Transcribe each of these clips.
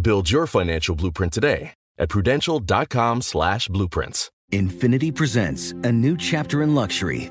Build your financial blueprint today at prudential.com slash blueprints. Infiniti presents a new chapter in luxury,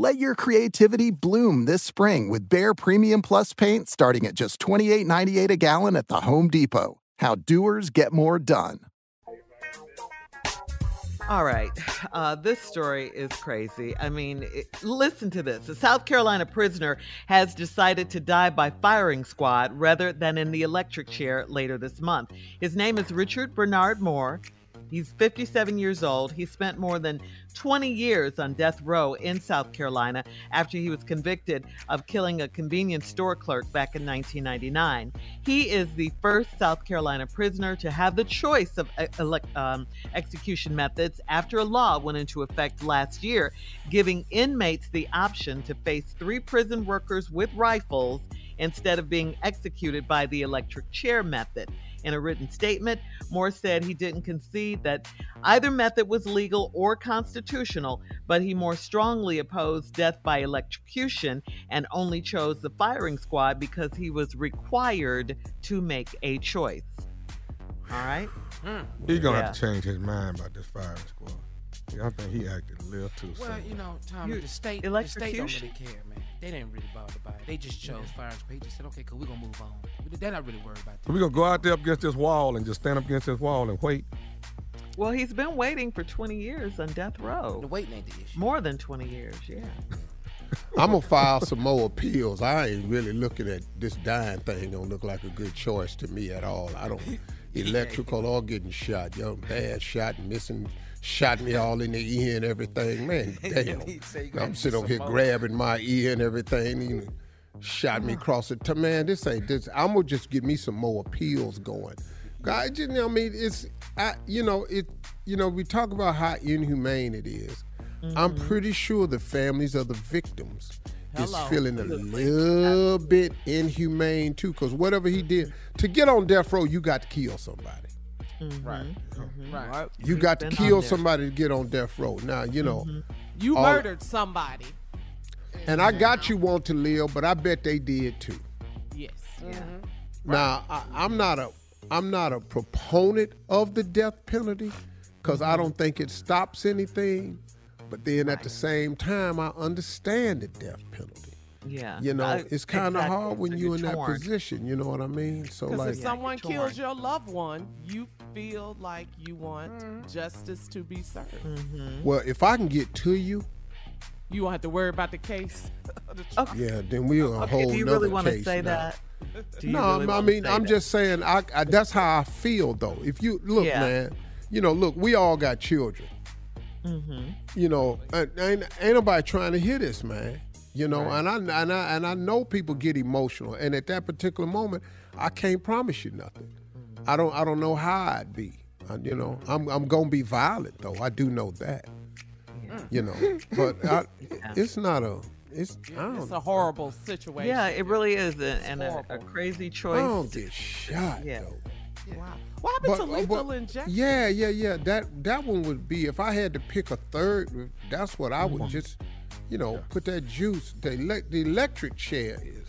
Let your creativity bloom this spring with Behr Premium Plus paint starting at just $28.98 a gallon at the Home Depot. How doers get more done. All right. Uh, this story is crazy. I mean, it, listen to this. A South Carolina prisoner has decided to die by firing squad rather than in the electric chair later this month. His name is Richard Bernard Moore. He's 57 years old. He spent more than 20 years on death row in South Carolina after he was convicted of killing a convenience store clerk back in 1999. He is the first South Carolina prisoner to have the choice of uh, um, execution methods after a law went into effect last year, giving inmates the option to face three prison workers with rifles instead of being executed by the electric chair method. In a written statement, Moore said he didn't concede that either method was legal or constitutional, but he more strongly opposed death by electrocution and only chose the firing squad because he was required to make a choice. All right? Hmm. He's going to yeah. have to change his mind about this firing squad. I think he acted a little too Well, soon. you know, Tom, the state, the state don't really care, man. They didn't really bother about it. They just chose yeah. squad. He just said, okay, cool, we're going to move on. They're not really worried about that. So we're going to go out there up against this wall and just stand up against this wall and wait? Well, he's been waiting for 20 years on death row. The waiting ain't the issue. More than 20 years, yeah. I'm gonna file some more appeals. I ain't really looking at this dying thing. Don't look like a good choice to me at all. I don't electrical or getting shot. Yo, bad shot, missing shot me all in the ear and everything. Man, damn. I'm sitting over here grabbing my ear and everything. And shot me across the t- man. This ain't this. I'm gonna just get me some more appeals going. I just, I mean, it's, I, you know, it, you know, we talk about how inhumane it is. Mm-hmm. I'm pretty sure the families of the victims Hello. is feeling a little bit inhumane too, because whatever he did to get on death row, you got to kill somebody. Mm-hmm. Right. Mm-hmm. Right. You got to kill somebody to get on death row. Now, you know. Mm-hmm. You all, murdered somebody. And I got you want to live, but I bet they did too. Yes. Mm-hmm. Now, I, I'm not a I'm not a proponent of the death penalty because I don't think it stops anything. But then at the same time, I understand the death penalty. Yeah. You know, I- it's kind of exactly. hard when you're in you're that torn. position. You know what I mean? So Because like, if someone kills your loved one, you feel like you want justice to be served. Mm-hmm. well, if I can get to you, You won't have to worry about the case. The trial. yeah, then we on a Okay, whole do you really want to say now. that? Do you no, really I mean, I'm that? just saying. I, I that's how I feel though. If you look, Yeah. man, you know, look, we all got children. Mm-hmm. You know, and, ain't, ain't nobody trying to hear this, man. You know, and I and I and I know people get emotional, and at that particular moment, I can't promise you nothing. I don't I don't know how I'd be. I, you know, I'm I'm gonna be violent though. I do know that. You know, but I, it's not a. It's It's a horrible situation. Yeah, it really is, a, It's and a, a horrible. crazy I choice. don't get shot Yeah. though. Wow. What happened to But- lethal but- injection? Yeah, yeah, yeah. That that one would be if I had to pick a third. That's what I would Mm-hmm. just, you know, put that juice. The elec- the electric chair is.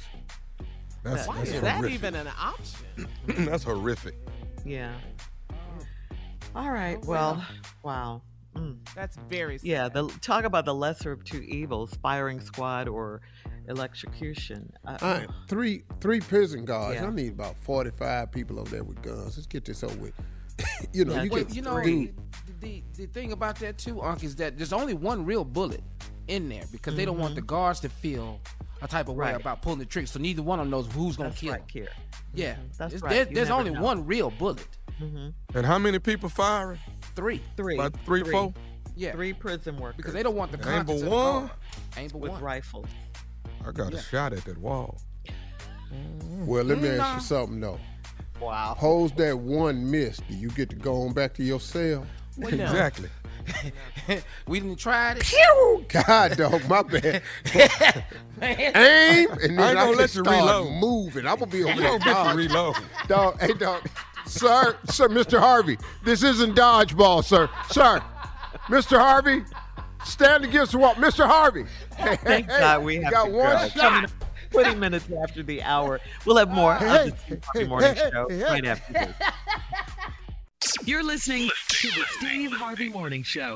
That's, Why that's is that even an option? that's horrific. Yeah. All right. Well, wow. Mm. That's very sad. Yeah. The talk about the lesser of two evils: firing squad or electrocution. Uh, All right, three three prison guards. Yeah. I need about forty five people over there with guns. Let's get this over with. you know, Yeah, you Well, you know, the, the, the thing about that too, Unc, is that there's only one real bullet in there because they don't want the guards to feel a type of way Mm-hmm. About pulling the trigger. So neither one of them knows who's gonna That's kill. right, Kier. Yeah, That's It's- right. there- there's only know. one real bullet. Mm-hmm. And how many people firing? Three. Three. About three, Three. four? Yeah, Three prison workers because they don't want the It ain't but contents one? Ain't but with one. rifles. I got Yeah. a shot at that wall. Mm-hmm. Well, let me ask Nah. you something though. Wow. Pose that one miss. Do you get to go on back to your cell? Well, no. Exactly. we didn't try it. God, dog, my bad. Aim, and then I ain't I, gonna can let you start reload. moving. I'm gonna be over You there. don't get to dodging. reload. Dog, hey, dog. Sir, sir, Mr. Harvey, this isn't dodgeball, sir. Sir, Mr. Harvey, stand against the wall. Mr. Harvey. Thank God we have got to one go. shot. 20 minutes after the hour. We'll have more Hey, of the Steve hey, Harvey Morning hey, Show hey, hey. right after this. You're listening to the Steve Harvey Morning Show.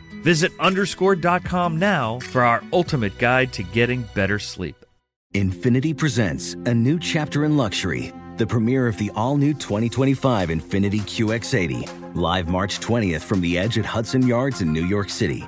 Visit underscored.com now for our ultimate guide to getting better sleep. Infiniti presents a new chapter in luxury, the premiere of the all new 2025 Infiniti QX80, live March 20th from the edge at Hudson Yards in New York City,